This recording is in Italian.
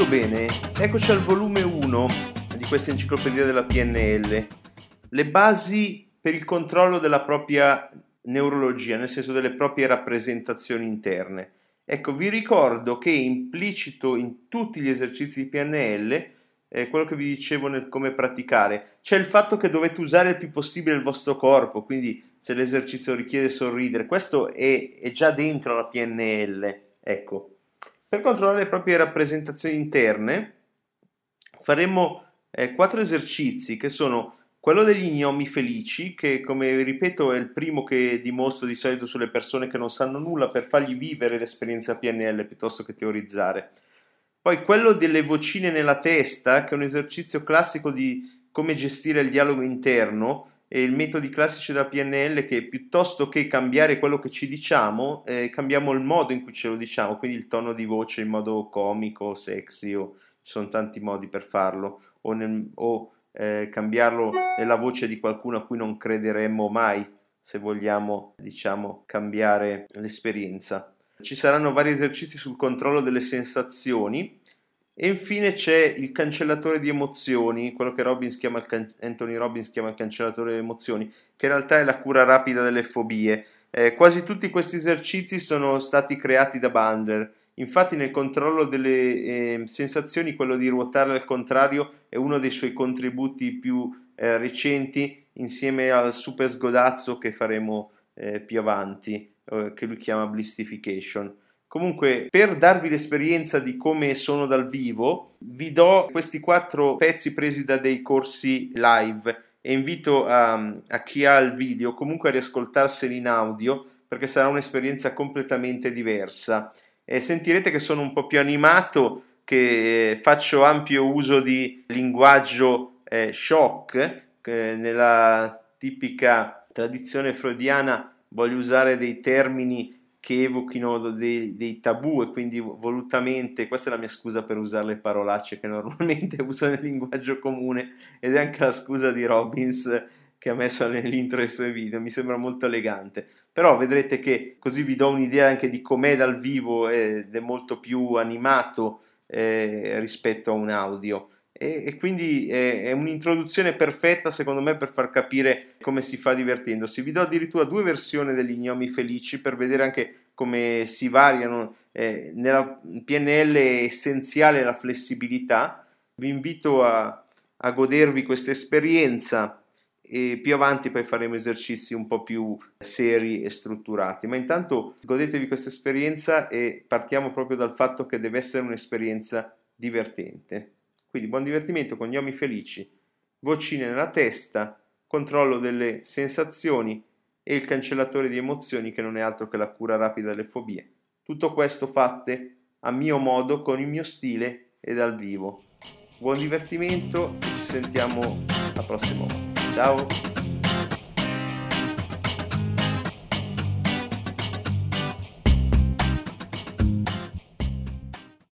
Molto bene, eccoci al volume 1 di questa enciclopedia della PNL. Le basi per il controllo della propria neurologia, nel senso delle proprie rappresentazioni interne. Ecco, vi ricordo che implicito in tutti gli esercizi di PNL, eh, quello che vi dicevo nel come praticare, c'è il fatto che dovete usare il più possibile il vostro corpo, quindi se l'esercizio richiede sorridere, questo è, è già dentro la PNL. Ecco, per controllare le proprie rappresentazioni interne faremo eh, quattro esercizi che sono quello degli gnomi felici, che come ripeto è il primo che dimostro di solito sulle persone che non sanno nulla per fargli vivere l'esperienza PNL piuttosto che teorizzare. Poi quello delle vocine nella testa, che è un esercizio classico di come gestire il dialogo interno, e i metodi classici della PNL che piuttosto che cambiare quello che ci diciamo, eh, cambiamo il modo in cui ce lo diciamo, quindi il tono di voce in modo comico, sexy, o ci sono tanti modi per farlo, o, nel, o eh, cambiarlo nella voce di qualcuno a cui non crederemmo mai se vogliamo, diciamo, cambiare l'esperienza. Ci saranno vari esercizi sul controllo delle sensazioni e infine c'è il cancellatore di emozioni, quello che Robbins can- Anthony Robbins chiama il cancellatore di emozioni, che in realtà è la cura rapida delle fobie. Eh, quasi tutti questi esercizi sono stati creati da Bandler. Infatti nel controllo delle eh, sensazioni quello di ruotare al contrario è uno dei suoi contributi più eh, recenti insieme al super sgodazzo che faremo eh, più avanti, eh, che lui chiama blistification. Comunque, per darvi l'esperienza di come sono dal vivo, vi do questi quattro pezzi presi da dei corsi live e invito a, a chi ha il video comunque a riascoltarseli in audio perché sarà un'esperienza completamente diversa. E sentirete che sono un po' più animato, che faccio ampio uso di linguaggio eh, shock, che nella tipica tradizione freudiana voglio usare dei termini che evochino dei, dei, tabù e quindi volutamente, questa è la mia scusa per usare le parolacce che normalmente uso nel linguaggio comune ed è anche la scusa di Robbins che ha messo nell'intro dei suoi video, mi sembra molto elegante, però vedrete che così vi do un'idea anche di com'è dal vivo ed è molto più animato eh, rispetto a un audio e, e quindi è, è, un'introduzione perfetta secondo me per far capire come si fa divertendosi. Vi do addirittura due versioni degli gnomi felici per vedere anche come si variano. Eh, nella PNL è essenziale la flessibilità. Vi invito a, a godervi questa esperienza e più avanti poi faremo esercizi un po' più seri e strutturati. Ma intanto godetevi questa esperienza e partiamo proprio dal fatto che deve essere un'esperienza divertente. Quindi buon divertimento con gnomi felici, vocine nella testa, controllo delle sensazioni e il cancellatore di emozioni che non è altro che la cura rapida delle fobie. Tutto questo fatte a mio modo, con il mio stile e dal vivo. Buon divertimento ci sentiamo la prossima volta. Ciao!